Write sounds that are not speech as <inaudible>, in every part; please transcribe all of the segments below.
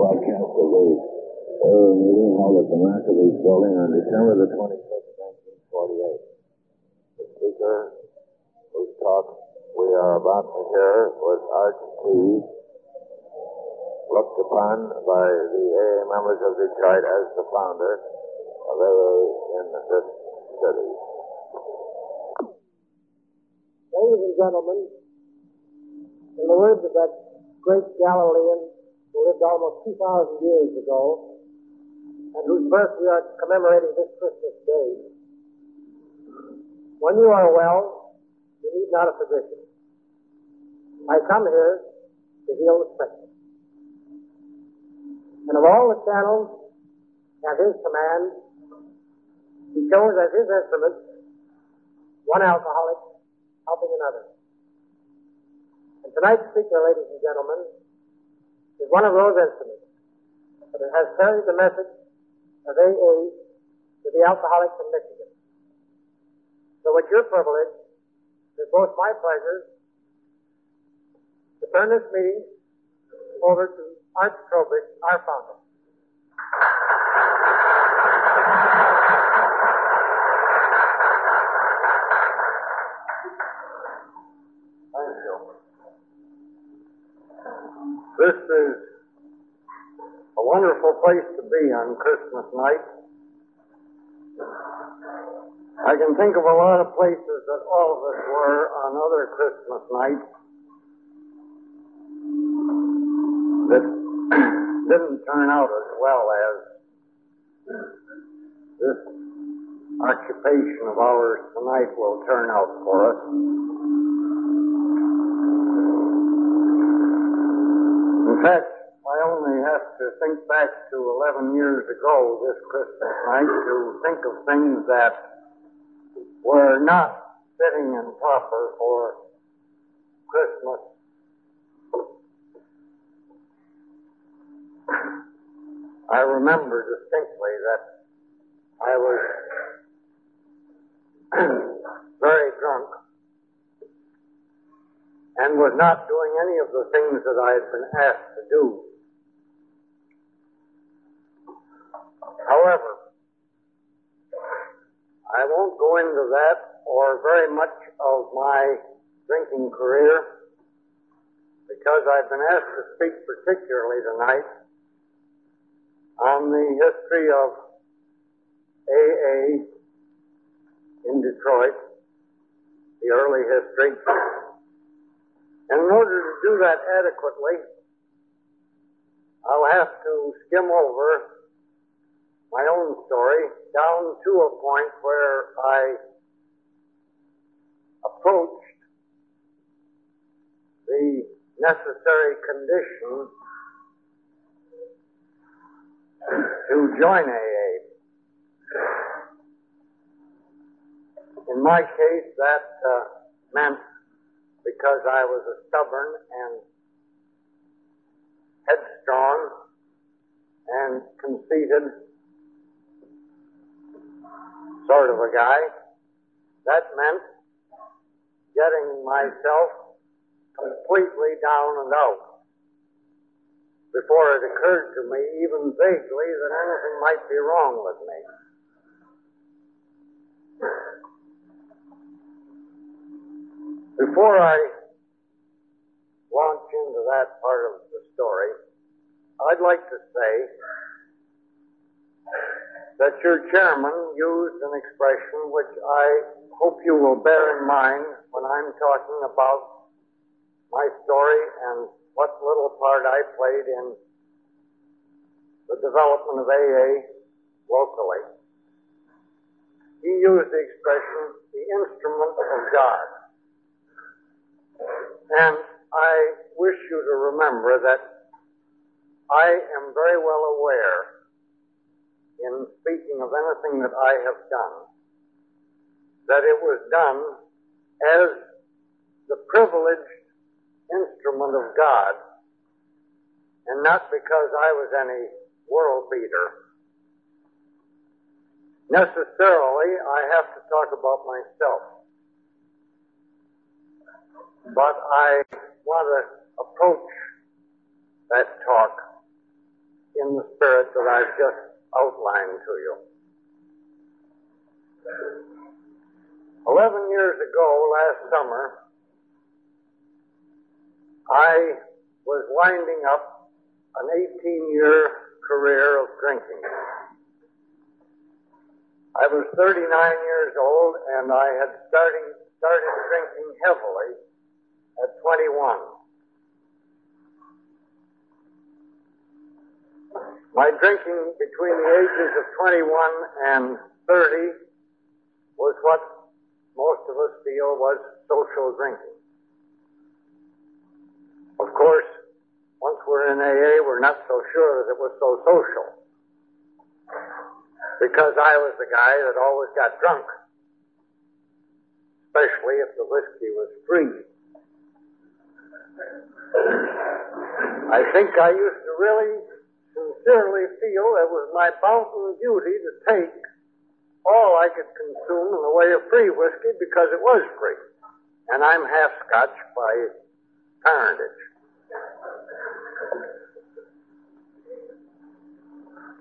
broadcast of the uh, meeting held at the Maccabees building on December the 25th, 1948. The speaker whose talk we are about to hear was Keyes, looked upon by the AA members of Detroit as the founder of AA in this city. Ladies and gentlemen, in the words of that great Galilean who lived almost 2,000 years ago, and whose birth we are commemorating this Christmas Day, when you are well, you need not a physician. I come here to heal the sick. And of all the channels at his command, he chose as his instrument one alcoholic helping another. And tonight's speaker, ladies and gentlemen, is one of those instruments that has carried the message of AA to the alcoholics in Michigan. So it's your privilege, it's both my pleasure, to turn this meeting over to Archie Trowbridge, our founder. This is a wonderful place to be on Christmas night. I can think of a lot of places that all of us were on other Christmas nights that <clears throat> didn't turn out as well as this occupation of ours tonight will turn out for us. Think back to 11 years ago this Christmas night to think of things that were not fitting and proper for Christmas. I remember distinctly that I was <clears throat> very drunk and was not doing any of the things that I had been asked to do. However, I won't go into that or very much of my drinking career because I've been asked to speak particularly tonight on the history of AA in Detroit, the early history. And in order to do that adequately, I'll have to skim over my own story down to a point where I approached the necessary condition to join AA. In my case, that uh, meant because I was a stubborn and headstrong and conceited sort of a guy. That meant getting myself completely down and out before it occurred to me, even vaguely, that anything might be wrong with me. Before I launch into that part of the story, I'd like to say your chairman used an expression which I hope you will bear in mind when I'm talking about my story and what little part I played in the development of AA locally. He used the expression, the instrument of God. And I wish you to remember that I am very well aware in speaking of anything that I have done, that it was done as the privileged instrument of God and not because I was any world beater. Necessarily, I have to talk about myself. But I want to approach that talk in the spirit that I've just outlined to you. Eleven years ago, last summer, I was winding up an 18 year career of drinking. I was 39 years old and I had starting, started drinking heavily at 21. My drinking between the ages of 21 and 30 was what most of us feel was social drinking. Of course, once we're in AA, we're not so sure that it was so social. Because I was the guy that always got drunk. Especially if the whiskey was free. I think I used to really sincerely feel it was my bounden duty to take all I could consume in the way of free whiskey because it was free. And I'm half Scotch by parentage.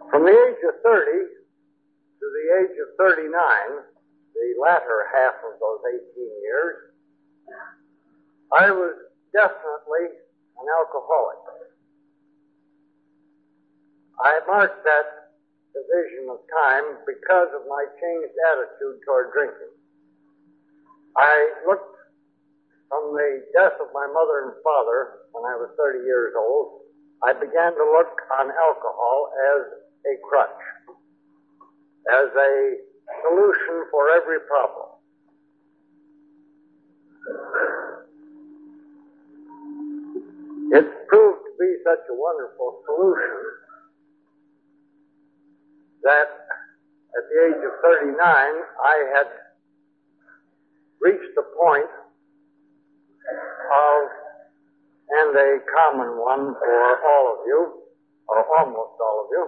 From the age of 30 to the age of 39, the latter half of those 18 years, I was definitely an alcoholic. I marked that division of time because of my changed attitude toward drinking. I looked from the death of my mother and father when I was 30 years old, I began to look on alcohol as a crutch, as a solution for every problem. It proved to be such a wonderful solution that at the age of 39, I had reached the point of, and a common one for all of you, or almost all of you,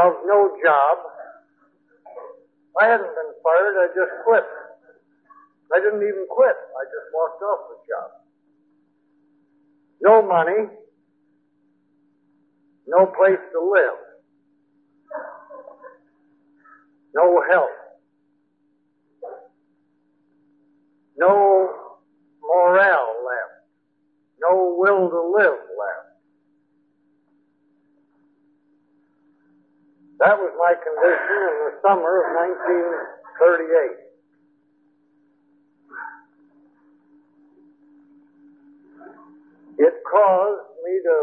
of no job. I hadn't been fired, I just quit. I didn't even quit, I just walked off the job. No money, no place to live, no help, no morale left, no will to live left. That was my condition in the summer of 1938. It caused me to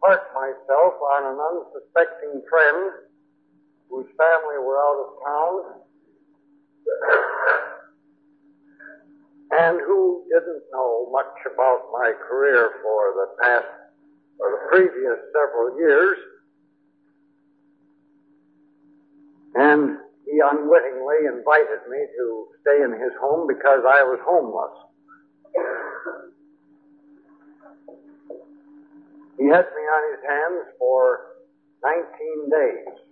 park myself on an unsuspecting friend whose family were out of town and who didn't know much about my career for the past or the previous several years. And he unwittingly invited me to stay in his home because I was homeless. He had me on his hands for 19 days.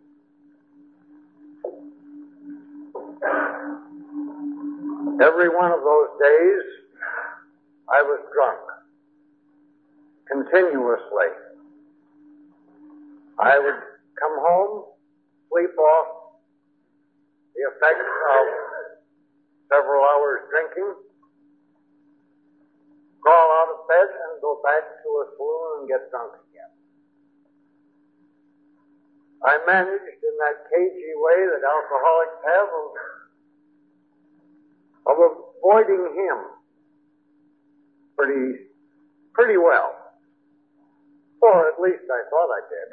Every one of those days, I was drunk. Continuously. I would come home, sleep off the effects of several hours drinking, crawl out of bed and go back to a saloon and get drunk again. I managed in that cagey way that alcoholics have of, of avoiding him pretty, pretty well. Or at least I thought I did.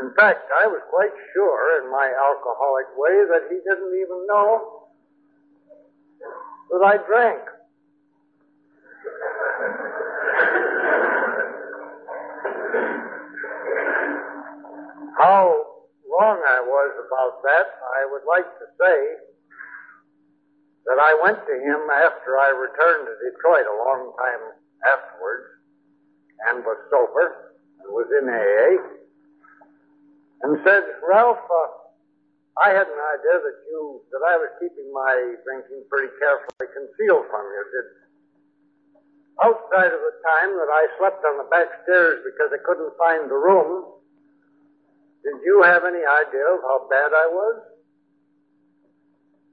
In fact, I was quite sure in my alcoholic way that he didn't even know that I drank. How wrong I was about that, I would like to say that I went to him after I returned to Detroit a long time afterwards and was sober and was in AA and said, Ralph, uh, I had an idea that you, that I was keeping my drinking pretty carefully concealed from you. Did, outside of the time that I slept on the back stairs because I couldn't find the room, did you have any idea of how bad I was?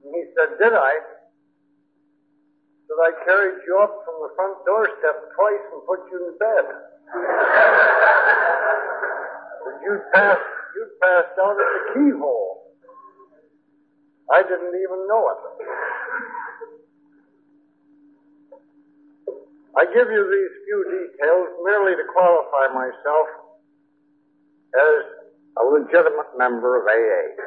And he said, Did I? That I carried you up from the front doorstep twice and put you in bed. <laughs> that you'd passed, you'd passed out at the keyhole. I didn't even know it. I give you these few details merely to qualify myself as a legitimate member of AA.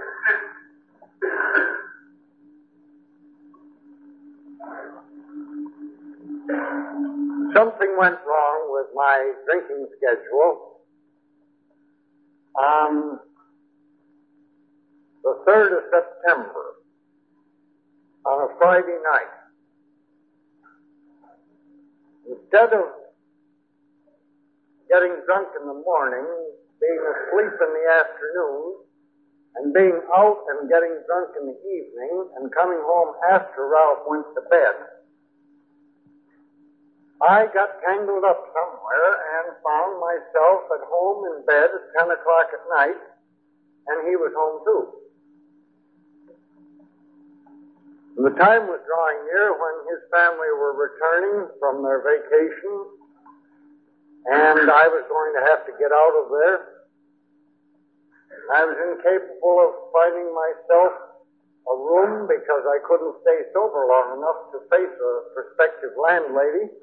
Something went wrong with my drinking schedule on the 3rd of September on a Friday night. Instead of getting drunk in the morning, being asleep in the afternoon, and being out and getting drunk in the evening, and coming home after Ralph went to bed, I got tangled up somewhere and found myself at home in bed at 10 o'clock at night, and he was home too. The time was drawing near when his family were returning from their vacation, and I was going to have to get out of there. I was incapable of finding myself a room because I couldn't stay sober long enough to face a prospective landlady.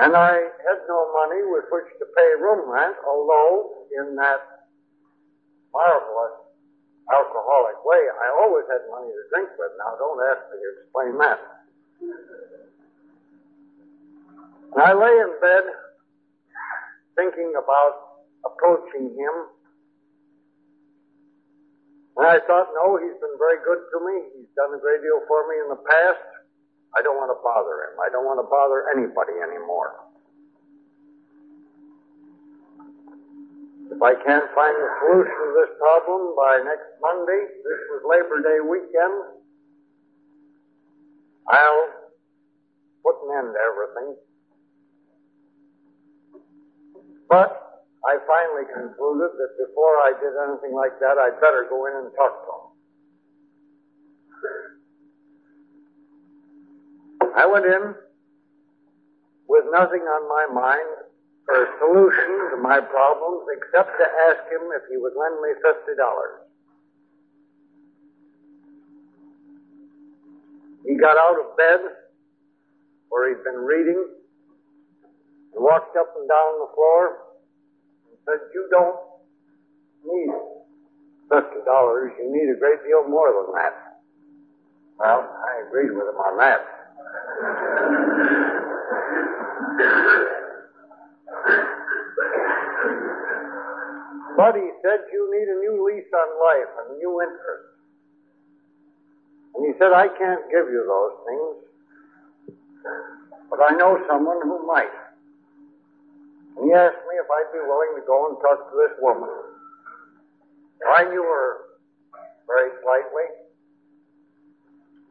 And I had no money with which to pay room rent, although in that marvelous alcoholic way, I always had money to drink with. Now, don't ask me to explain that. I lay in bed thinking about approaching him. And I thought, no, he's been very good to me. He's done a great deal for me in the past. I don't want to bother him. I don't want to bother anybody anymore. If I can't find the solution to this problem by next Monday, this was Labor Day weekend, I'll put an end to everything. But I finally concluded that before I did anything like that, I'd better go in and talk to him. I went in with nothing on my mind for a solution to my problems except to ask him if he would lend me fifty dollars. He got out of bed where he'd been reading and walked up and down the floor and said, You don't need fifty dollars, you need a great deal more than that. Well, I agreed with him on that. But he said, You need a new lease on life, a new interest. And he said, I can't give you those things, but I know someone who might. He asked me if I'd be willing to go and talk to this woman. I knew her very slightly.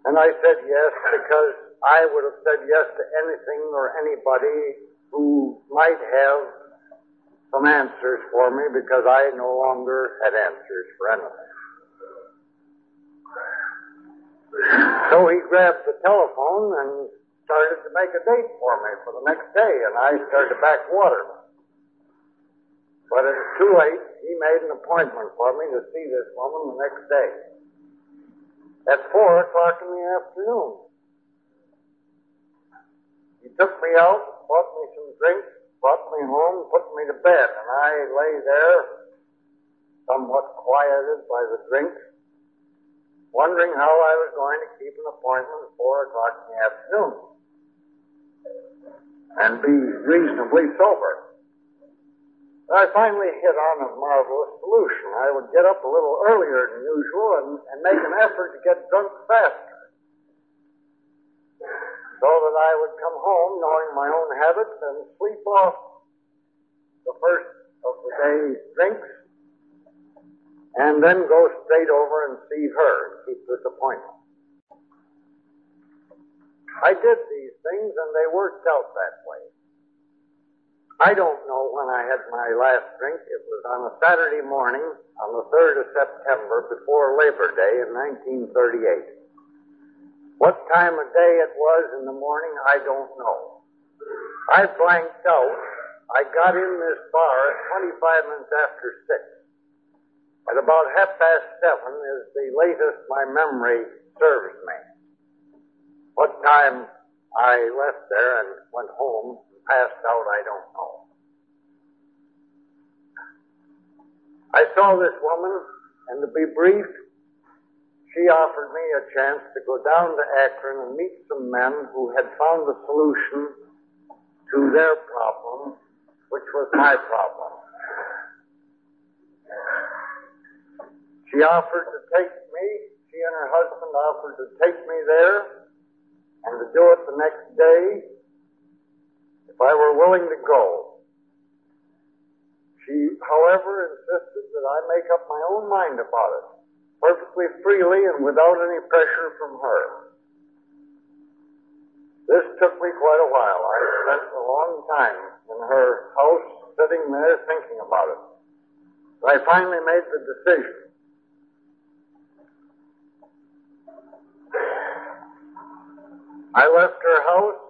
And I said yes because I would have said yes to anything or anybody who might have some answers for me because I no longer had answers for anything. So he grabbed the telephone and started to make a date for me for the next day, and I started to back water. But it was too late. He made an appointment for me to see this woman the next day. At four o'clock in the afternoon. He took me out, bought me some drinks, brought me home, put me to bed, and I lay there, somewhat quieted by the drink, wondering how I was going to keep an appointment at four o'clock in the afternoon and be reasonably sober. I finally hit on a marvelous solution. I would get up a little earlier than usual and, and make an effort to get drunk faster so that I would come home knowing my own habits and sleep off the first of the day's drinks and then go straight over and see her and keep this appointment. I did these things and they worked out that way. I don't know when I had my last drink. It was on a Saturday morning on the 3rd of September before Labor Day in 1938. What time of day it was in the morning, I don't know. I blanked out. I got in this bar at 25 minutes after 6. At about half past 7 is the latest my memory serves me. What time I left there and went home passed out, I don't know. I saw this woman, and to be brief, she offered me a chance to go down to Akron and meet some men who had found a solution to their problem, which was my problem. She offered to take me, she and her husband offered to take me there and to do it the next day if I were willing to go. She, however, insisted that I make up my own mind about it, perfectly freely and without any pressure from her. This took me quite a while. I spent a long time in her house sitting there thinking about it. I finally made the decision. I left her house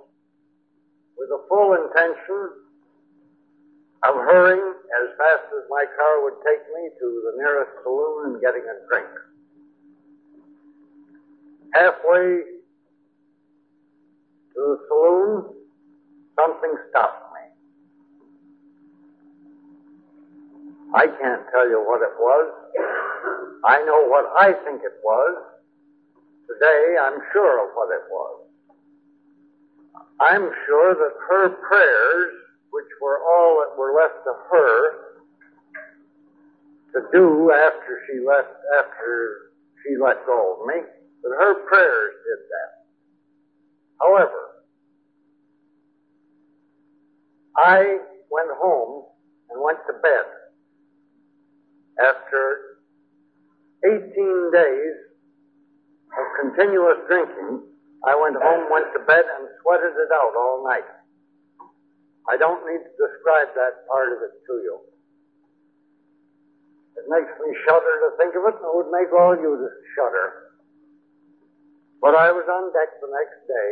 with the full intention of hurrying as fast as my car would take me to the nearest saloon and getting a drink. Halfway to the saloon, something stopped me. I can't tell you what it was. I know what I think it was. Today, I'm sure of what it was. I'm sure that her prayers, which were all that were left to her to do after she left, after she let go of me, that her prayers did that. However, I went home and went to bed. After 18 days of continuous drinking, I went home, went to bed, and sweated it out all night. I don't need to describe that part of it to you. It makes me shudder to think of it, and it would make all you shudder. But I was on deck the next day,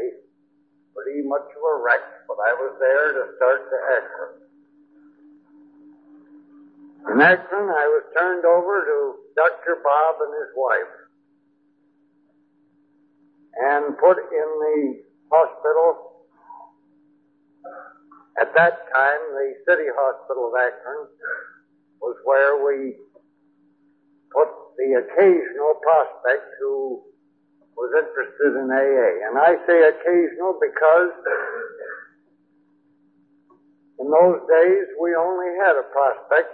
pretty much of a wreck, but I was there to start to Akron. In Akron, I was turned over to Dr. Bob and his wife and put in the hospital. At that time, the City Hospital of Akron was where we put the occasional prospect who was interested in AA. And I say occasional because in those days we only had a prospect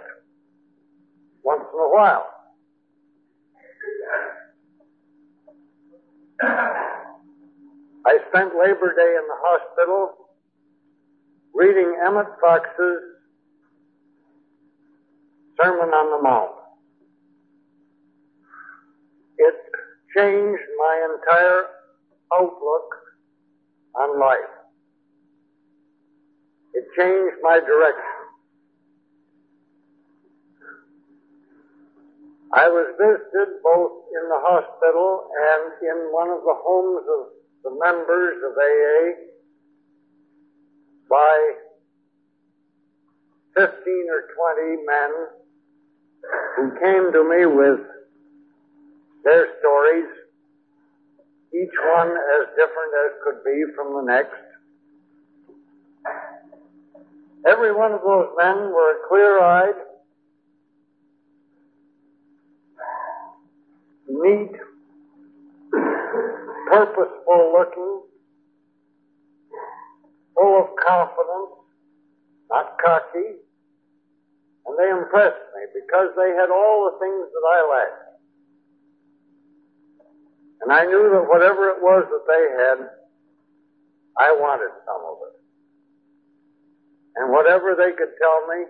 once in a while. I spent Labor Day in the hospital reading Emmett Fox's Sermon on the Mount. It changed my entire outlook on life. It changed my direction. I was visited both in the hospital and in one of the homes of the members of AA by 15 or 20 men who came to me with their stories, each one as different as could be from the next. Every one of those men were clear-eyed, neat, purposeful looking, full of confidence, not cocky, and they impressed me because they had all the things that I lacked. And I knew that whatever it was that they had, I wanted some of it. And whatever they could tell me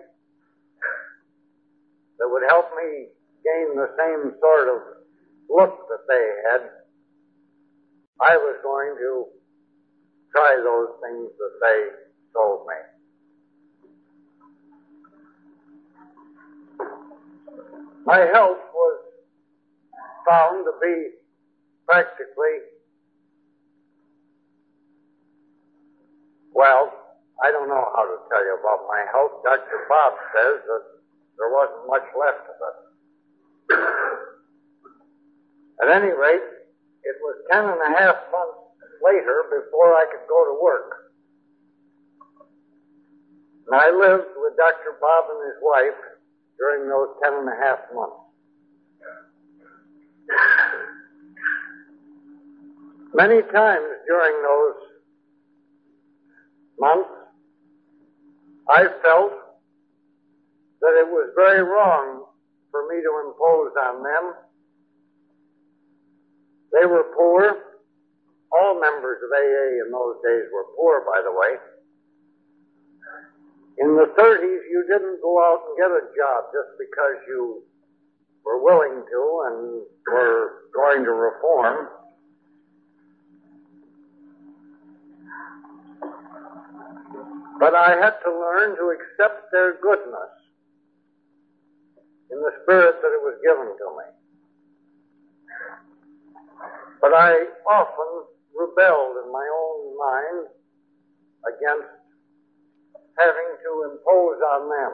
that would help me gain the same sort of look that they had, I was going to try those things that they told me. My health was found to be practically, well, I don't know how to tell you about my health. Dr. Bob says that there wasn't much left of it. At any rate, it was ten and a half months later before I could go to work. And I lived with Dr. Bob and his wife during those ten and a half months. Many times during those months, I felt that it was very wrong for me to impose on them. They were poor. All members of AA in those days were poor, by the way. In the 30s, you didn't go out and get a job just because you were willing to and were going to reform. But I had to learn to accept their goodness in the spirit that it was given to me. But I often rebelled in my own mind against having to impose on them.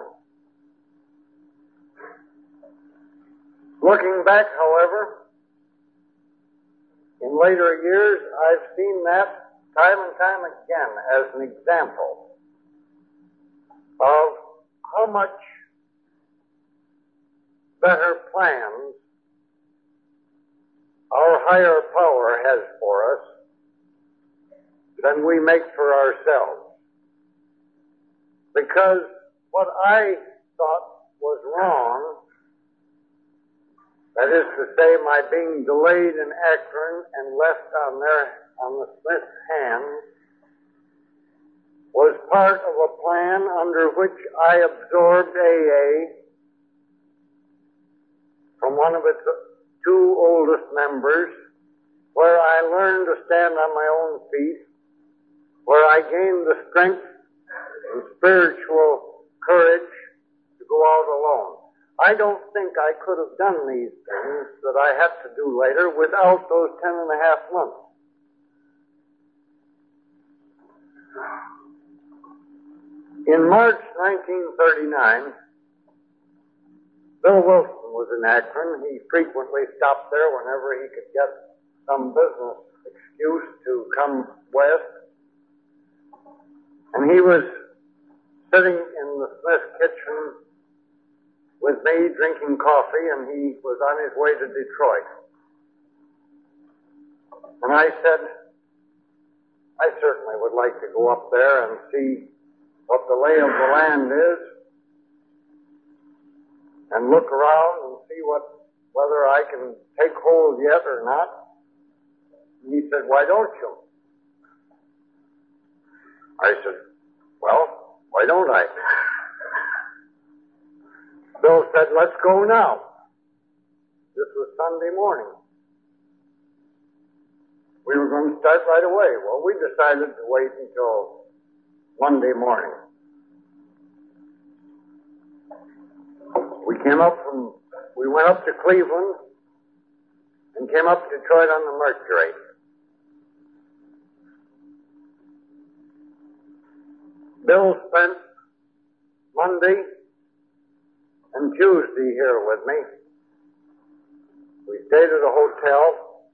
Looking back, however, in later years, I've seen that time and time again as an example of how much better plans our higher power has for us than we make for ourselves. Because what I thought was wrong, that is to say, my being delayed in Akron and left on their on the Smith's hands, was part of a plan under which I absorbed AA from one of its two oldest members, where I learned to stand on my own feet, where I gained the strength and spiritual courage to go out alone. I don't think I could have done these things that I had to do later without those ten and a half months. In March 1939, Bill Wilson was in Akron. He frequently stopped there whenever he could get some business excuse to come west. And he was sitting in the Smith kitchen with me drinking coffee and he was on his way to Detroit. And I said, I certainly would like to go up there and see what the lay of the land is and look around and see what, whether I can take hold yet or not. And he said, why don't you? I said, well, why don't I? Bill said, let's go now. This was Sunday morning. We were going to start right away. Well, we decided to wait until Monday morning. We came up from, we went up to Cleveland and came up to Detroit on the Mercury. Bill spent Monday and Tuesday here with me. We stayed at a hotel.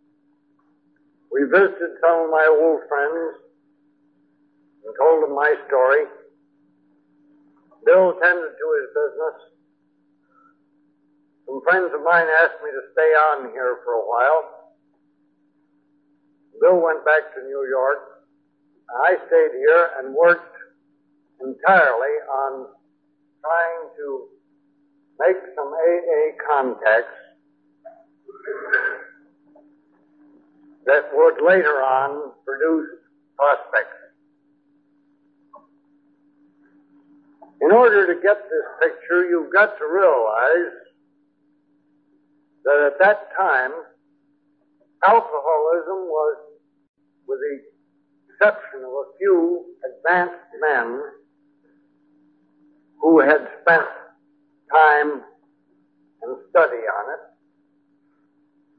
We visited some of my old friends and told them my story. Bill tended to his business. Some friends of mine asked me to stay on here for a while. Bill went back to New York. I stayed here and worked entirely on trying to make some AA contacts that would later on produce prospects. In order to get this picture, you've got to realize that at that time, alcoholism was, with the exception of a few advanced men who had spent time and study on it,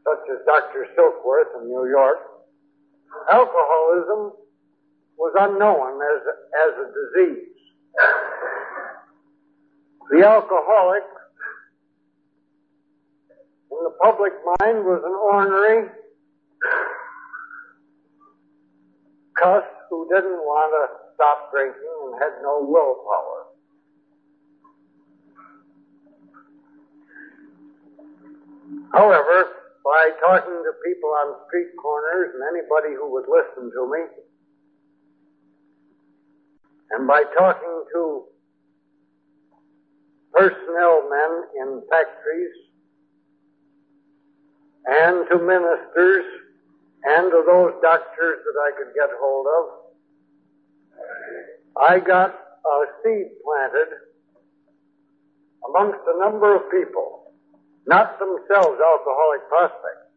such as Dr. Silkworth in New York, alcoholism was unknown as, as a disease. The alcoholic in the public mind was an ornery cuss who didn't want to stop drinking and had no willpower. However, by talking to people on street corners and anybody who would listen to me, and by talking to personnel men in factories and to ministers and to those doctors that I could get hold of, I got a seed planted amongst a number of people, not themselves alcoholic prospects,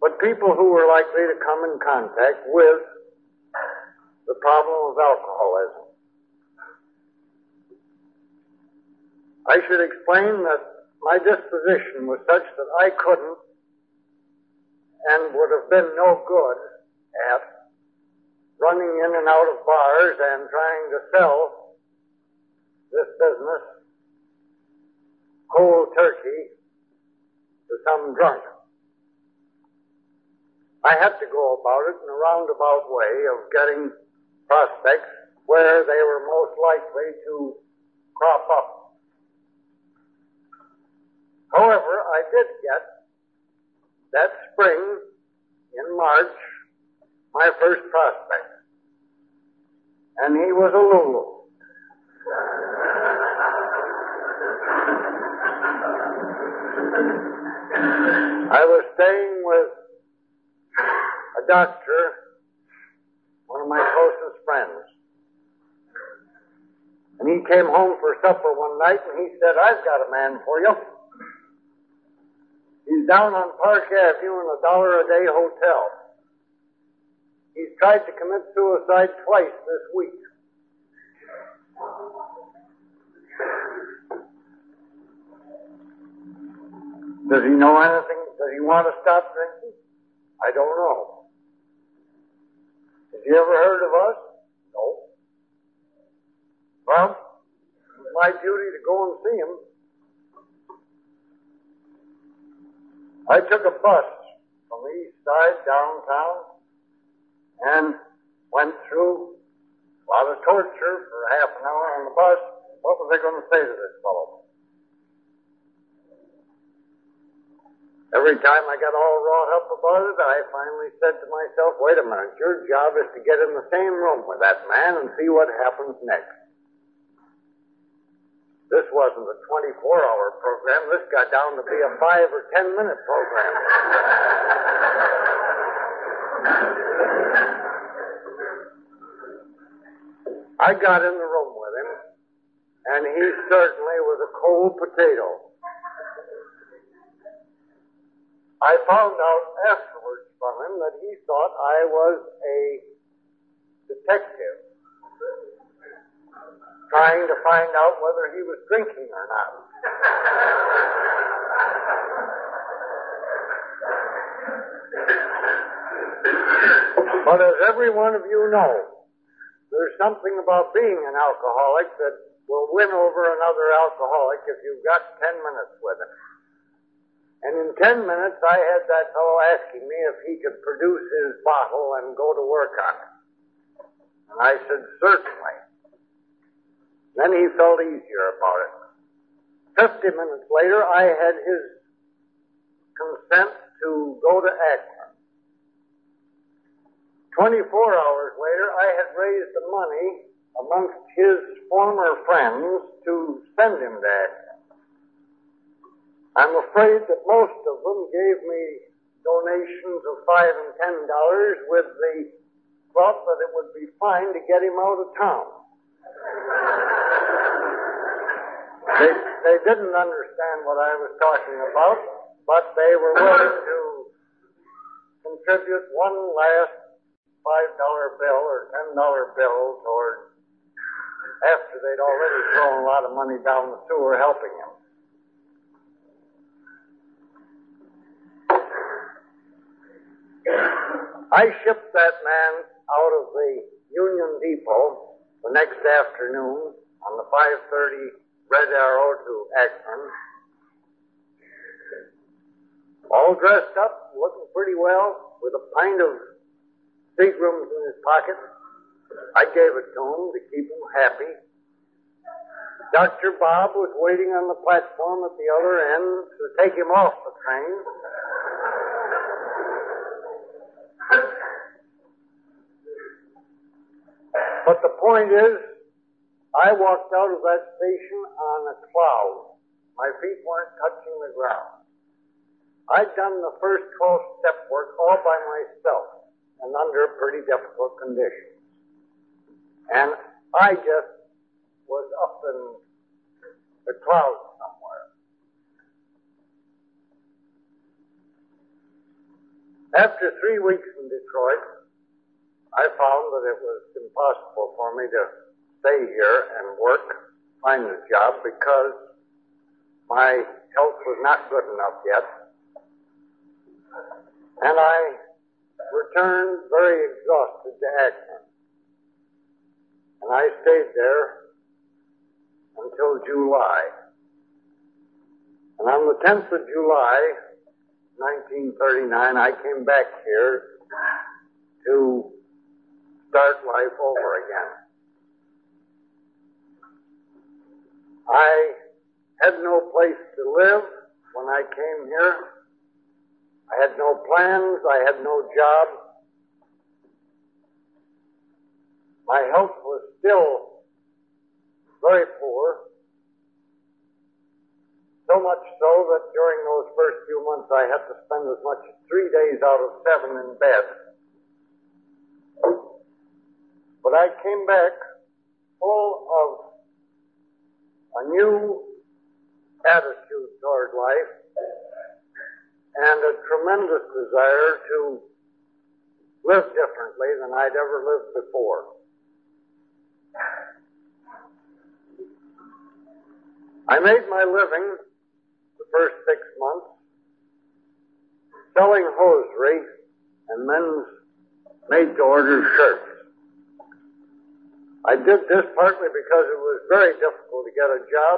but people who were likely to come in contact with the problem of alcoholism. I should explain that my disposition was such that I couldn't and would have been no good at running in and out of bars and trying to sell this business cold turkey to some drunk. I had to go about it in a roundabout way of getting prospects where they were most likely to crop up. However, I did get that spring in March my first prospect. And he was a Lulu. I was staying with a doctor, one of my closest friends. And he came home for supper one night and he said, I've got a man for you. He's down on Park Avenue in a dollar a day hotel. He's tried to commit suicide twice this week. Does he know anything? Does he want to stop drinking? I don't know. Has he ever heard of us? No. Well, it's my duty to go and see him. I took a bus from the east side downtown and went through a lot of torture for half an hour on the bus. What was I going to say to this fellow? Every time I got all wrought up about it, I finally said to myself, wait a minute, your job is to get in the same room with that man and see what happens next. This wasn't a 24 hour program. This got down to be a 5 or 10 minute program. I got in the room with him, and he certainly was a cold potato. I found out afterwards from him that he thought I was a detective trying to find out whether he was drinking or not. but as every one of you know, there's something about being an alcoholic that will win over another alcoholic if you've got ten minutes with him. And in ten minutes, I had that fellow asking me if he could produce his bottle and go to work on it. And I said, certainly. Then he felt easier about it. Fifty minutes later, I had his consent to go to Akron. Twenty-four hours later, I had raised the money amongst his former friends to send him to Akron. I'm afraid that most of them gave me donations of five and ten dollars with the thought that it would be fine to get him out of town. They, they didn't understand what I was talking about, but they were willing to contribute one last five dollar bill or ten dollar bill toward after they'd already thrown a lot of money down the sewer helping him. I shipped that man out of the Union Depot the next afternoon on the 530 Red Arrow to Akron. All dressed up, looking pretty well, with a pint of Seagram's in his pocket. I gave it to him to keep him happy. Dr. Bob was waiting on the platform at the other end to take him off the train. But the point is, I walked out of that station on a cloud. My feet weren't touching the ground. I'd done the first 12 step work all by myself and under pretty difficult conditions. And I just was up in the clouds somewhere. After three weeks in Detroit, I found that it was impossible for me to stay here and work, find a job, because my health was not good enough yet. And I returned very exhausted to Akron. And I stayed there until July. And on the 10th of July, 1939, I came back here to start life over again. I had no place to live when I came here. I had no plans. I had no job. My health was still very poor. So much so that during those first few months I had to spend as much as three days out of seven in bed. But I came back full of a new attitude toward life and a tremendous desire to live differently than I'd ever lived before. I made my living the first six months selling hosiery and men's made-to-order shirts. I did this partly because it was very difficult to get a job,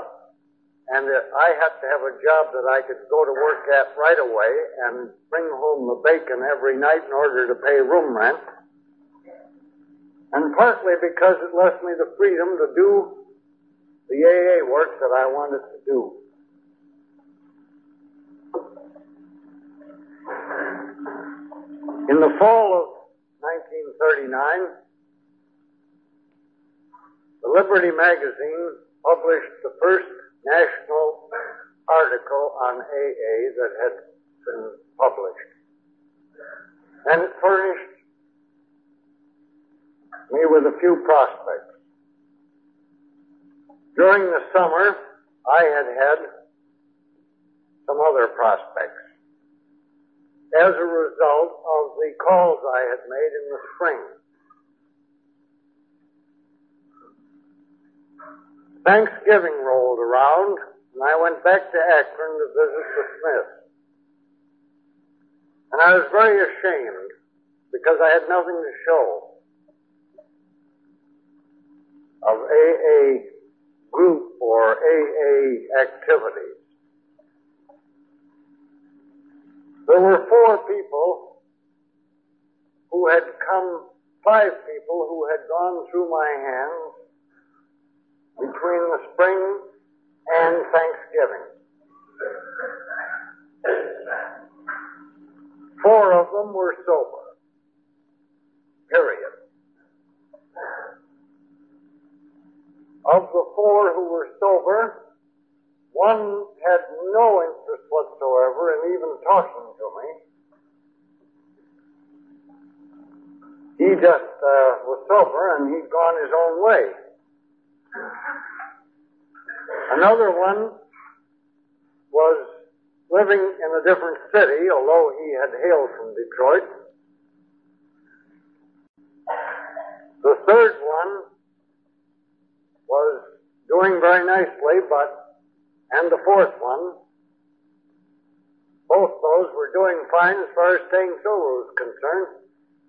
and that I had to have a job that I could go to work at right away and bring home the bacon every night in order to pay room rent, and partly because it left me the freedom to do the AA work that I wanted to do. In the fall of 1939, the Liberty magazine published the first national article on AA that had been published. And it furnished me with a few prospects. During the summer, I had had some other prospects as a result of the calls I had made in the spring. Thanksgiving rolled around, and I went back to Akron to visit the Smiths. And I was very ashamed because I had nothing to show of AA group or AA activities. There were four people who had come, five people who had gone through my hands between the spring and Thanksgiving. Four of them were sober. Period. Of the four who were sober, one had no interest whatsoever in even talking to me. He just uh, was sober and he'd gone his own way. Another one was living in a different city, although he had hailed from Detroit. The third one was doing very nicely, but, and the fourth one, both those were doing fine as far as staying sober was concerned,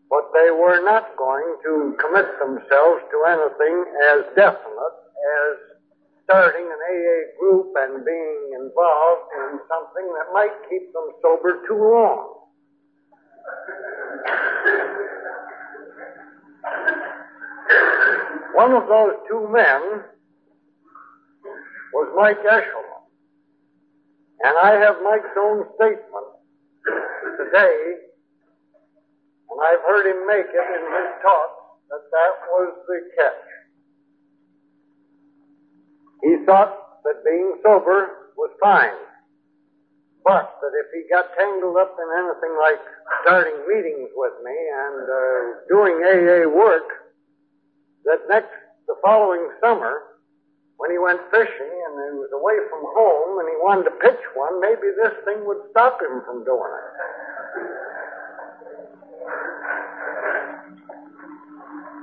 but they were not going to commit themselves to anything as definite as starting an AA group and being involved in something that might keep them sober too long. One of those two men was Mike Eshelman. And I have Mike's own statement today, and I've heard him make it in his talk, that that was the catch. He thought that being sober was fine, but that if he got tangled up in anything like starting meetings with me and uh, doing AA work, that next, the following summer, when he went fishing and he was away from home and he wanted to pitch one, maybe this thing would stop him from doing it.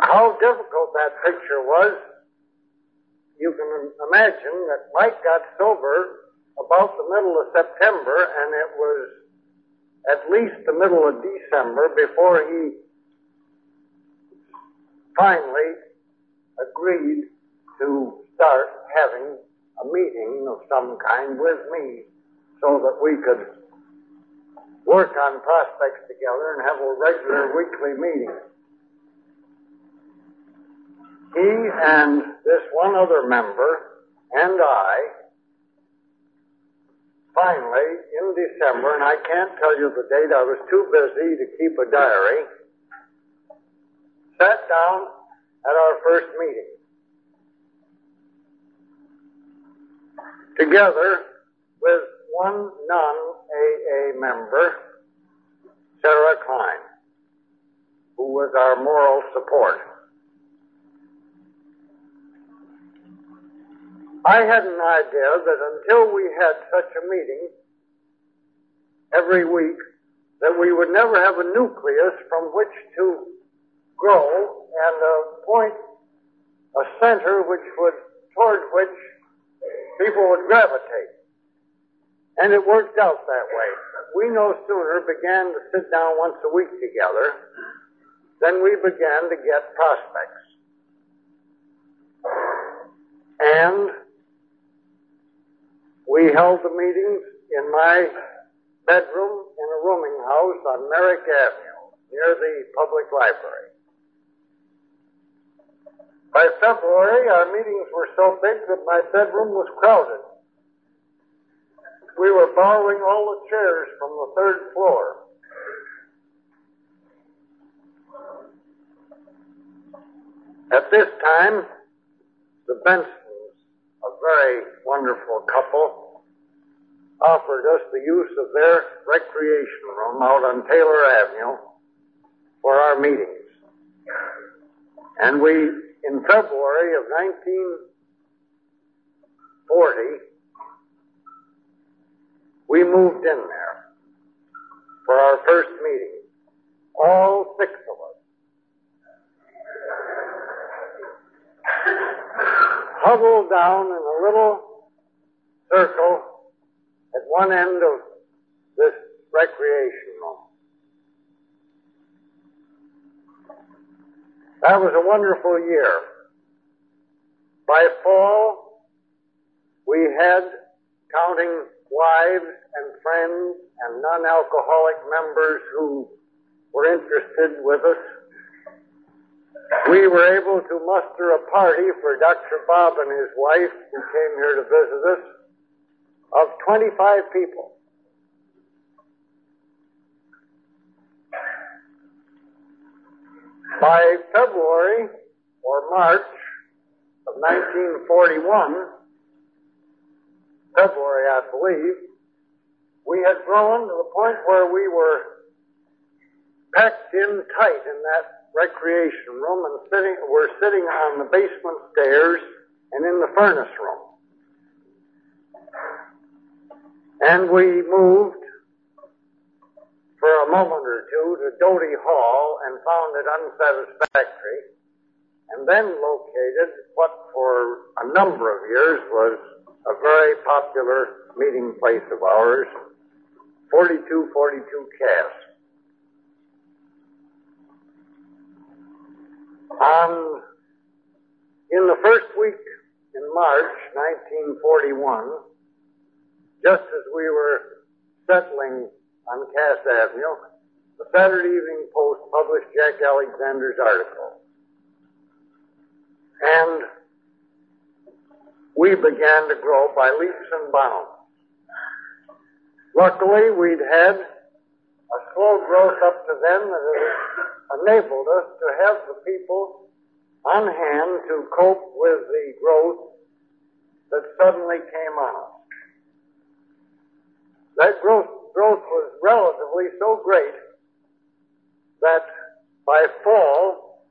How difficult that picture was, you can imagine that Mike got sober about the middle of September and it was at least the middle of December before he finally agreed to start having a meeting of some kind with me so that we could work on prospects together and have a regular weekly meeting. He and this one other member and I finally, in December, and I can't tell you the date, I was too busy to keep a diary, sat down at our first meeting. Together with one non-AA member, Sarah Klein, who was our moral support. I had an idea that until we had such a meeting every week, that we would never have a nucleus from which to grow and a point, a center which would, toward which people would gravitate. And it worked out that way. We no sooner began to sit down once a week together than we began to get prospects. And we held the meetings in my bedroom in a rooming house on Merrick Avenue near the public library. By February, our meetings were so big that my bedroom was crowded. We were borrowing all the chairs from the third floor. At this time, the Bensons, a very wonderful couple, offered us the use of their recreation room out on Taylor Avenue for our meetings. And we, in February of 1940, we moved in there for our first meeting. All six of us. Huddled down in a little circle at one end of this recreation room. That was a wonderful year. By fall, we had, counting wives and friends and non-alcoholic members who were interested with us, we were able to muster a party for Dr. Bob and his wife who came here to visit us of 25 people. By February or March of 1941, February, I believe, we had grown to the point where we were packed in tight in that recreation room and sitting, we're sitting on the basement stairs and in the furnace room. And we moved for a moment or two to Doty Hall and found it unsatisfactory, and then located what for a number of years was a very popular meeting place of ours, 4242 Cass. On, in the first week in March 1941, just as we were settling on Cass Avenue, the Saturday Evening Post published Jack Alexander's article. And we began to grow by leaps and bounds. Luckily, we'd had a slow growth up to then that enabled us to have the people on hand to cope with the growth that suddenly came on us. That growth, growth was relatively so great that by fall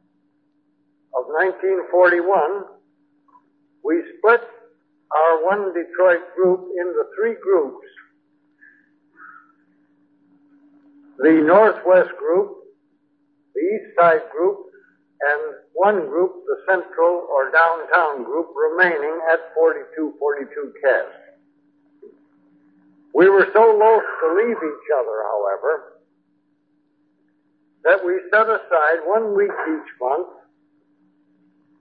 of 1941, we split our one Detroit group into three groups. The Northwest group, the East Side group, and one group, the Central or Downtown group, remaining at 4242 Cass. We were so loath to leave each other, however, that we set aside one week each month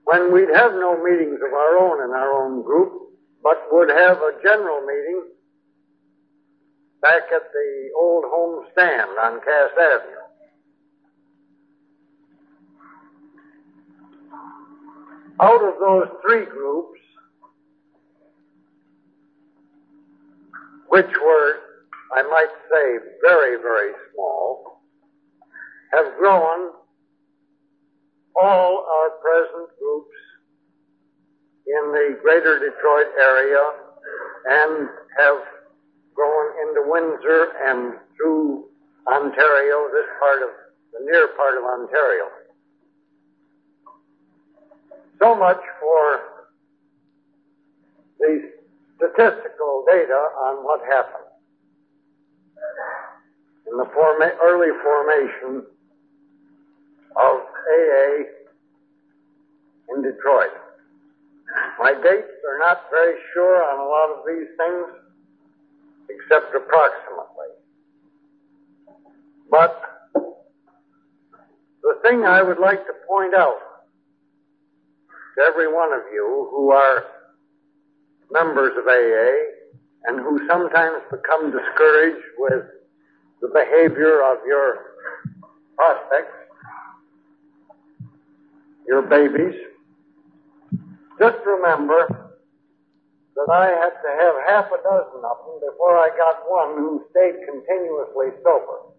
when we'd have no meetings of our own in our own group, but would have a general meeting back at the old home stand on Cass Avenue. Out of those three groups, which were, I might say, very, very small, have grown all our present groups in the greater Detroit area and have grown into Windsor and through Ontario, this part of the near part of Ontario. So much for the statistical data on what happened in the forma- early formation of AA in Detroit. My dates are not very sure on a lot of these things, except approximately. But the thing I would like to point out to every one of you who are members of AA and who sometimes become discouraged with the behavior of your prospects, your babies, just remember that I had to have half a dozen of them before I got one who stayed continuously sober.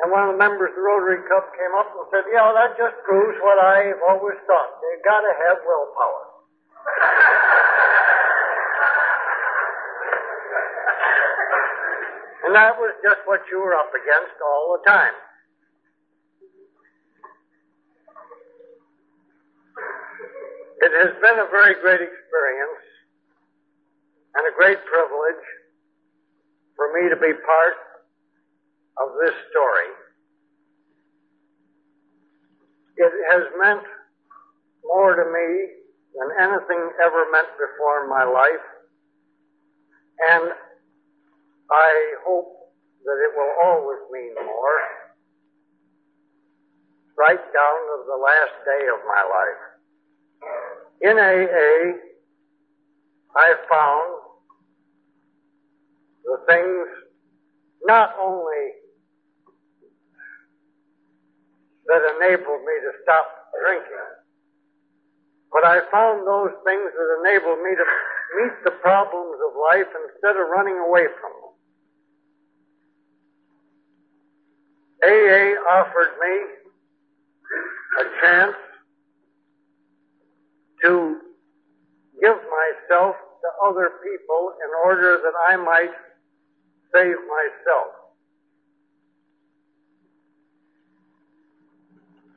And one of the members of the Rotary Club came up and said, Yeah, that just proves what I've always thought. You've got to have willpower. <laughs> and that was just what you were up against all the time. It has been a very great experience and a great privilege for me to be part of this story. It has meant more to me than anything ever meant before in my life, and I hope that it will always mean more, right down to the last day of my life. In AA, I found the things not only that enabled me to stop drinking, but I found those things that enabled me to meet the problems of life instead of running away from them. AA offered me a chance to give myself to other people in order that I might save myself.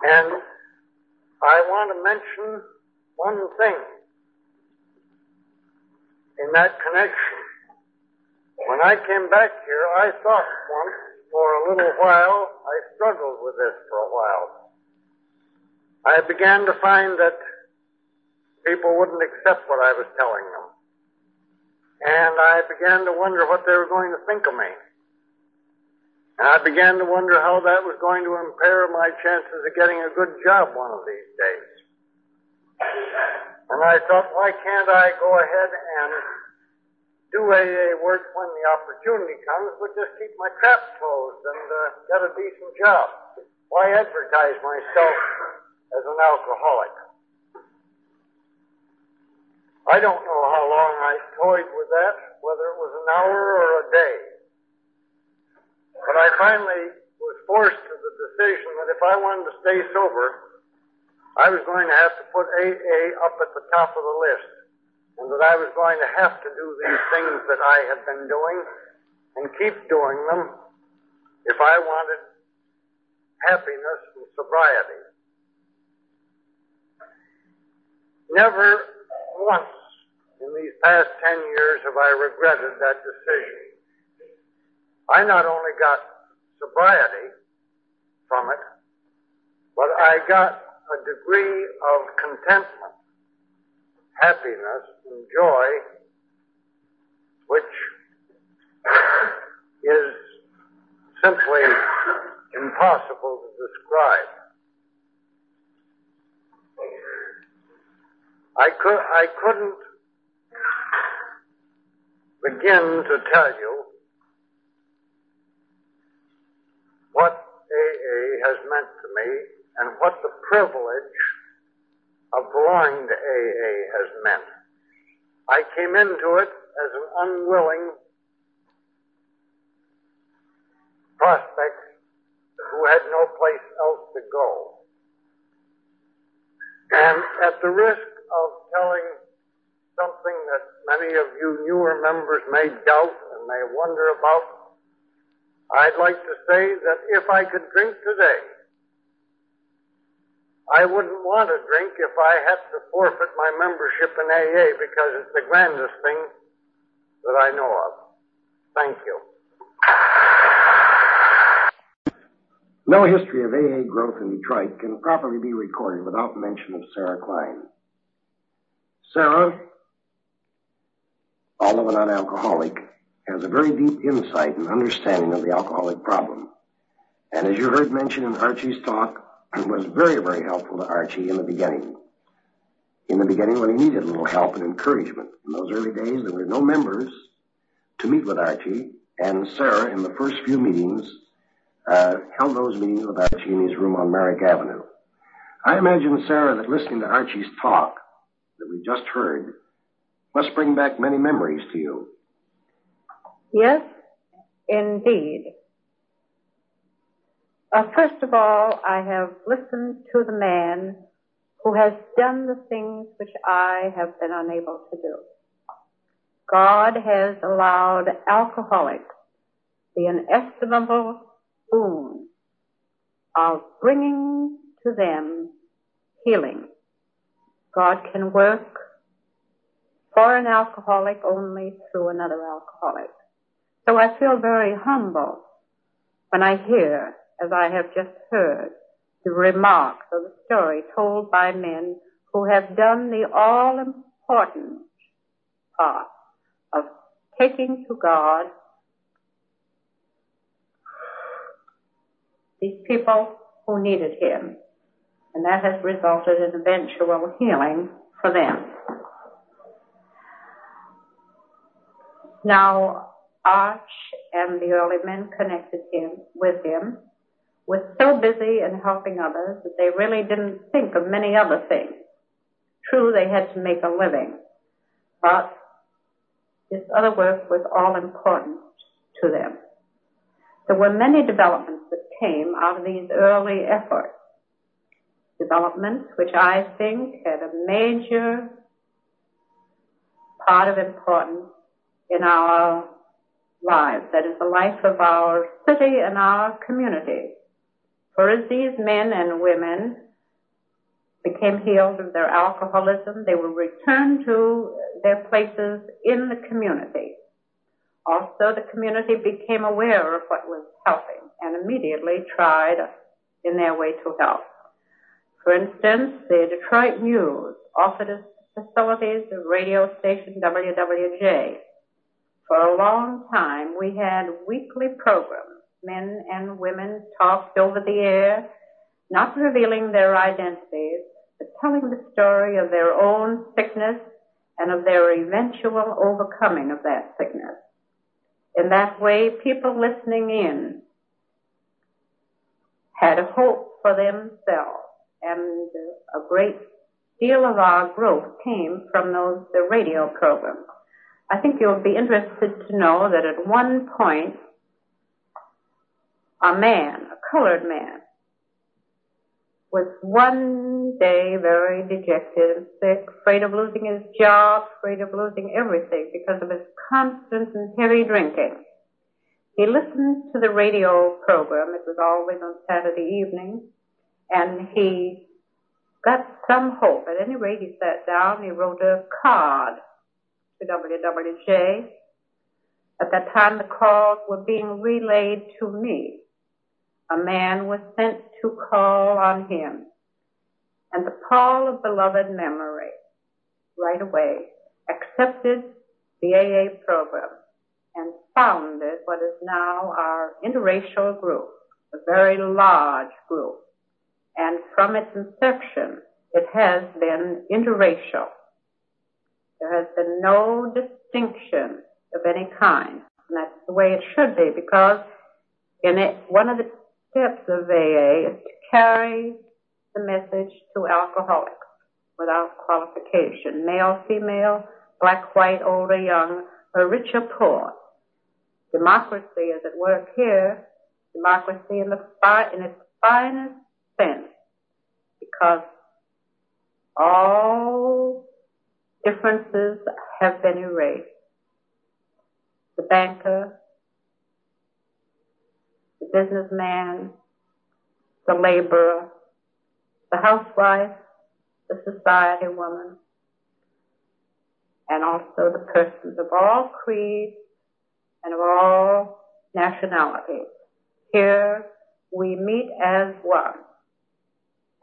And I want to mention one thing in that connection. When I came back here, I thought once, for a little while, I struggled with this for a while. I began to find that people wouldn't accept what I was telling them. And I began to wonder what they were going to think of me. And I began to wonder how that was going to impair my chances of getting a good job one of these days. And I thought, why can't I go ahead and do AA work when the opportunity comes, but just keep my trap closed and uh, get a decent job? Why advertise myself as an alcoholic? I don't know how long I toyed with that, whether it was an hour or a day. But I finally was forced to the decision that if I wanted to stay sober, I was going to have to put AA up at the top of the list. And that I was going to have to do these things that I had been doing and keep doing them if I wanted happiness and sobriety. Never once in these past ten years have I regretted that decision. I not only got sobriety from it, but I got a degree of contentment, happiness, and joy, which is simply impossible to describe. I could I couldn't begin to tell you what AA has meant to me and what the privilege of belonging to AA has meant. I came into it as an unwilling prospect who had no place else to go. And at the risk of telling something that many of you newer members may doubt and may wonder about, I'd like to say that if I could drink today, I wouldn't want to drink if I had to forfeit my membership in AA because it's the grandest thing that I know of. Thank you. No history of AA growth in Detroit can properly be recorded without mention of Sarah Klein. Sarah, although not alcoholic, has a very deep insight and understanding of the alcoholic problem. And as you heard mentioned in Archie's talk, was very, very helpful to Archie in the beginning. In the beginning when he needed a little help and encouragement. In those early days, there were no members to meet with Archie, and Sarah, in the first few meetings, uh, held those meetings with Archie in his room on Merrick Avenue. I imagine, Sarah, that listening to Archie's talk that we just heard must bring back many memories to you. Yes, indeed. Uh, first of all, I have listened to the man who has done the things which I have been unable to do. God has allowed alcoholics the inestimable boon of bringing to them healing. God can work for an alcoholic only through another alcoholic. So I feel very humble when I hear, as I have just heard, the remarks of the story told by men who have done the all important part of taking to God these people who needed Him. And that has resulted in eventual healing for them. Now, Arch and the early men connected him with him were so busy in helping others that they really didn't think of many other things. True, they had to make a living, but this other work was all important to them. There were many developments that came out of these early efforts. Developments which I think had a major part of importance in our lives, that is the life of our city and our community. For as these men and women became healed of their alcoholism, they were returned to their places in the community Also, the community became aware of what was helping and immediately tried in their way to help. For instance, the Detroit News offered us facilities of radio station WWJ. For a long time, we had weekly programs. Men and women talked over the air, not revealing their identities, but telling the story of their own sickness and of their eventual overcoming of that sickness. In that way, people listening in had hope for themselves, and a great deal of our growth came from those the radio programs. I think you'll be interested to know that at one point, a man, a colored man, was one day very dejected and sick, afraid of losing his job, afraid of losing everything because of his constant and heavy drinking. He listened to the radio program. It was always on Saturday evening. And he got some hope. At any rate, he sat down. He wrote a card to WWJ. At that time, the calls were being relayed to me a man was sent to call on him. And the Paul of beloved memory, right away, accepted the AA program and founded what is now our interracial group, a very large group. And from its inception, it has been interracial. There has been no distinction of any kind. And that's the way it should be because in it, one of the steps of AA is to carry the message to alcoholics without qualification, male, female, black, white, old or young, or rich or poor. Democracy is at work here, democracy in, the in its finest sense, because all differences have been erased. The banker, the businessman, the laborer, the housewife, the society woman, and also the persons of all creeds and of all nationalities. Here we meet as one.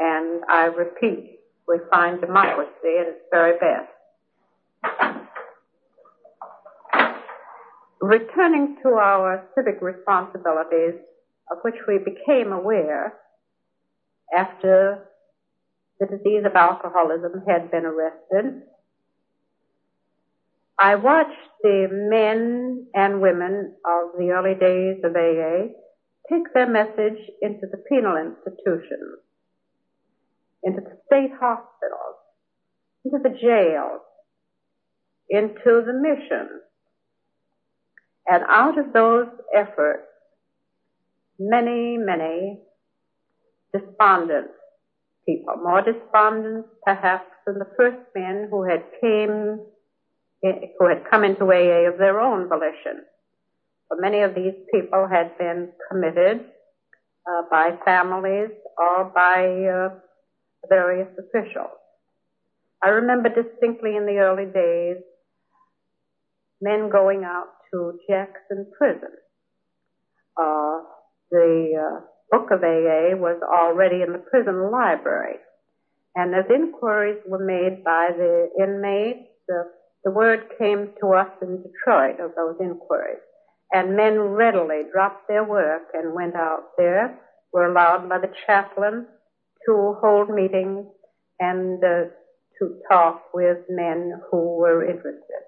And I repeat, we find democracy at its very best. Returning to our civic responsibilities, of which we became aware after the disease of alcoholism had been arrested, I watched the men and women of the early days of AA take their message into the penal institutions, into the state hospitals, into the jails, into the missions. And out of those efforts, many, many despondent people, more despondent perhaps than the first men who had came, who had come into AA of their own volition. For many of these people had been committed uh, by families or by uh, various officials. I remember distinctly in the early days men going out to Jackson Prison. Uh, the uh, book of AA was already in the prison library. And as inquiries were made by the inmates, the word came to us in Detroit of those inquiries. And men readily dropped their work and went out there, were allowed by the chaplain to hold meetings and uh, to talk with men who were interested.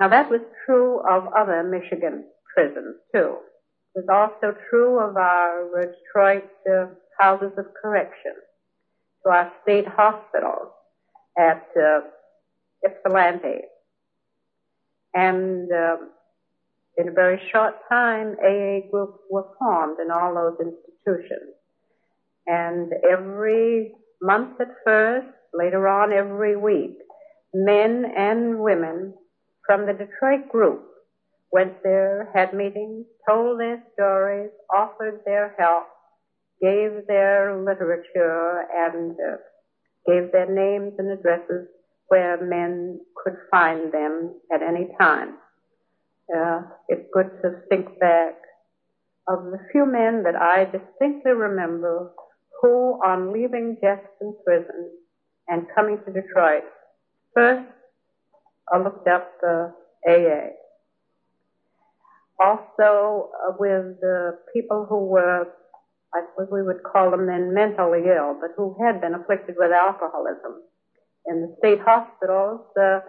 Now that was true of other Michigan prisons too. It was also true of our Detroit uh, houses of correction, to our state hospitals at uh, Ypsilanti. And uh, in a very short time, AA groups were formed in all those institutions. And every month at first, later on every week, men and women from the Detroit group went there, had meetings, told their stories, offered their help, gave their literature, and uh, gave their names and addresses where men could find them at any time. uh, it's good to think back of the few men that I distinctly remember who, on leaving Jackson Prison and coming to Detroit, first I looked up the AA. Also, uh, with the people who were, I suppose we would call them then mentally ill, but who had been afflicted with alcoholism. In the state hospitals, uh,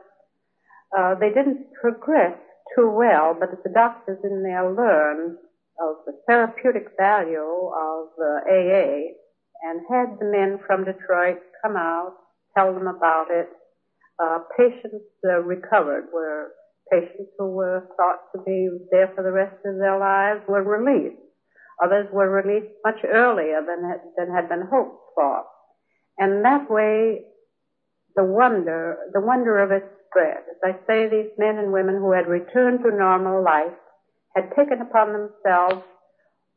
uh, they didn't progress too well, but the doctors in there learned of the therapeutic value of uh, AA and had the men from Detroit come out, tell them about it. Uh, patients uh, recovered where patients who were thought to be there for the rest of their lives were released. Others were released much earlier than had, than had been hoped for. And that way, the wonder, the wonder of it spread. As I say, these men and women who had returned to normal life had taken upon themselves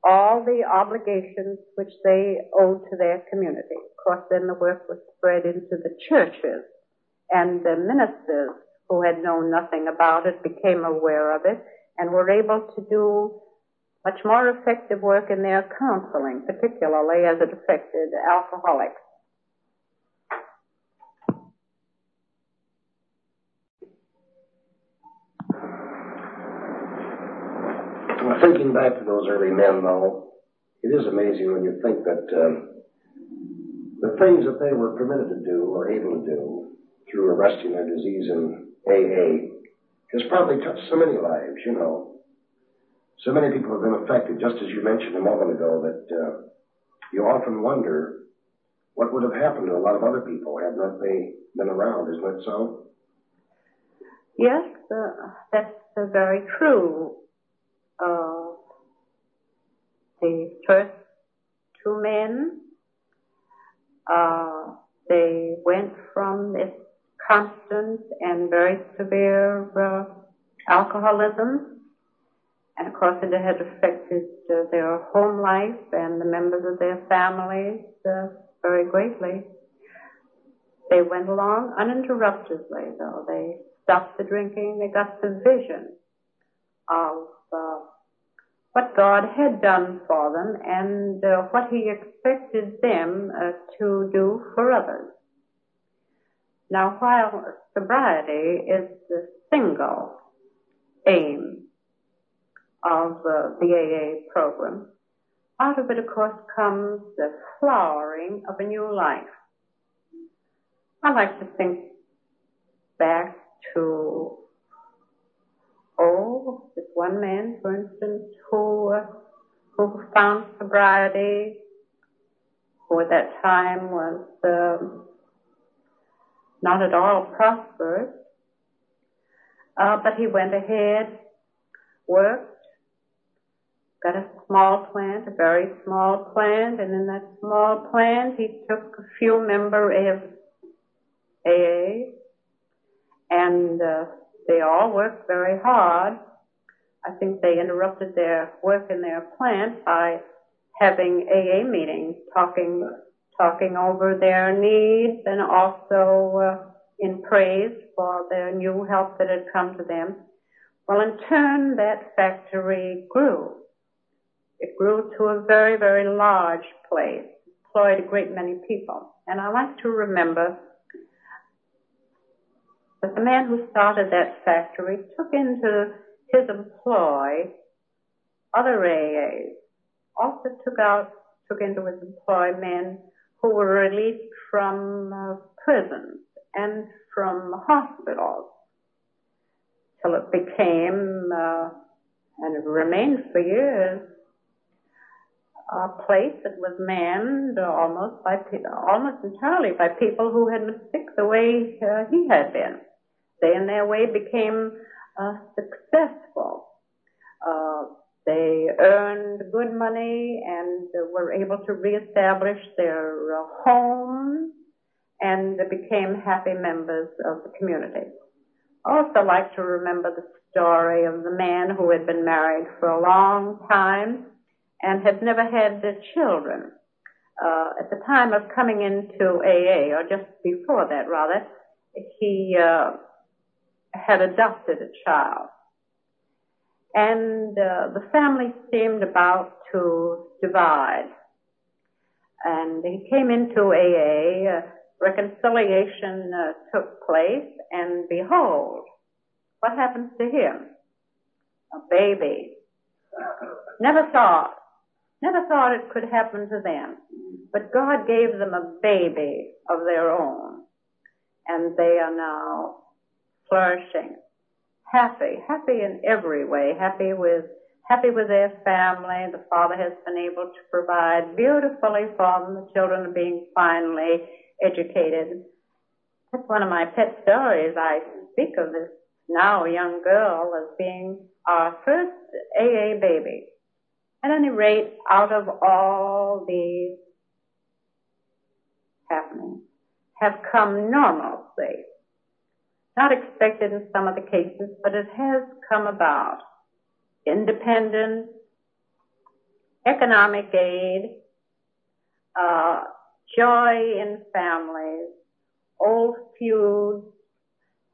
all the obligations which they owed to their community. Of course, then the work was spread into the churches, and the ministers who had known nothing about it became aware of it and were able to do much more effective work in their counseling, particularly as it affected alcoholics. Thinking back to those early men, though, it is amazing when you think that um, the things that they were permitted to do or able to do through arresting their disease in AA has probably touched so many lives, you know. So many people have been affected, just as you mentioned a moment ago, that uh, you often wonder what would have happened to a lot of other people had not they been around. Isn't that so? Yes, uh, that's uh, very true uh, the first two men, uh, they went from this constant and very severe uh, alcoholism, and of course it had affected uh, their home life and the members of their families uh, very greatly. They went along uninterruptedly, though. They stopped the drinking. They got the vision of what God had done for them and uh, what He expected them uh, to do for others. Now, while sobriety is the single aim of uh, the AA program, out of it, of course, comes the flowering of a new life. I like to think back to Oh, this one man, for instance, who who found sobriety, who at that time was um, not at all prosperous, uh, but he went ahead, worked, got a small plant, a very small plant, and in that small plant he took a few members of AA and uh, they all worked very hard. I think they interrupted their work in their plant by having AA meetings, talking talking over their needs and also uh, in praise for their new help that had come to them. Well, in turn, that factory grew. It grew to a very, very large place, employed a great many people. And I like to remember but the man who started that factory took into his employ other AAs, also took out, took into his employ men who were released from uh, prisons and from hospitals till it became, uh, and it remained for years, a place that was manned almost by almost entirely by people who had been sick the way uh, he had been. They, in their way, became uh, successful. Uh, they earned good money and were able to reestablish their uh, homes and became happy members of the community. I also like to remember the story of the man who had been married for a long time and had never had children. Uh, at the time of coming into AA, or just before that rather, he uh, had adopted a child. and uh, the family seemed about to divide. And he came into AA, uh, reconciliation uh, took place, and behold, what happens to him? A baby. Never thought, never thought it could happen to them. But God gave them a baby of their own. And they are now flourishing. Happy, happy in every way, happy with happy with their family. The father has been able to provide beautifully for them. The children are being finely educated. That's one of my pet stories. I speak of this now young girl as being our first AA baby. At any rate, out of all these happenings have come normalcy. Not expected in some of the cases, but it has come about. Independence, economic aid, uh, joy in families, old feuds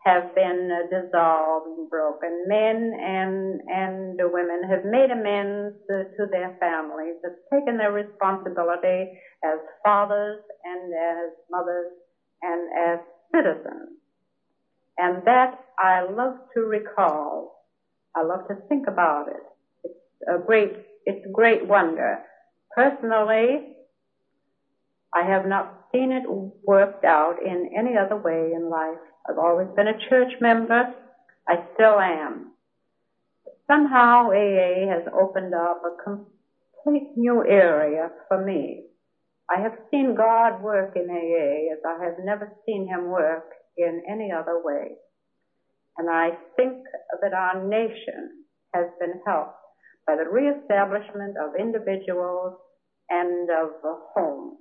have been uh, dissolved and broken. Men and and women have made amends uh, to their families, have taken their responsibility as fathers and as mothers and as citizens. And that I love to recall. I love to think about it. It's a great, it's a great wonder. Personally, I have not seen it worked out in any other way in life. I've always been a church member. I still am. Somehow AA has opened up a complete new area for me. I have seen God work in AA as I have never seen him work in any other way. And I think that our nation has been helped by the reestablishment of individuals and of homes.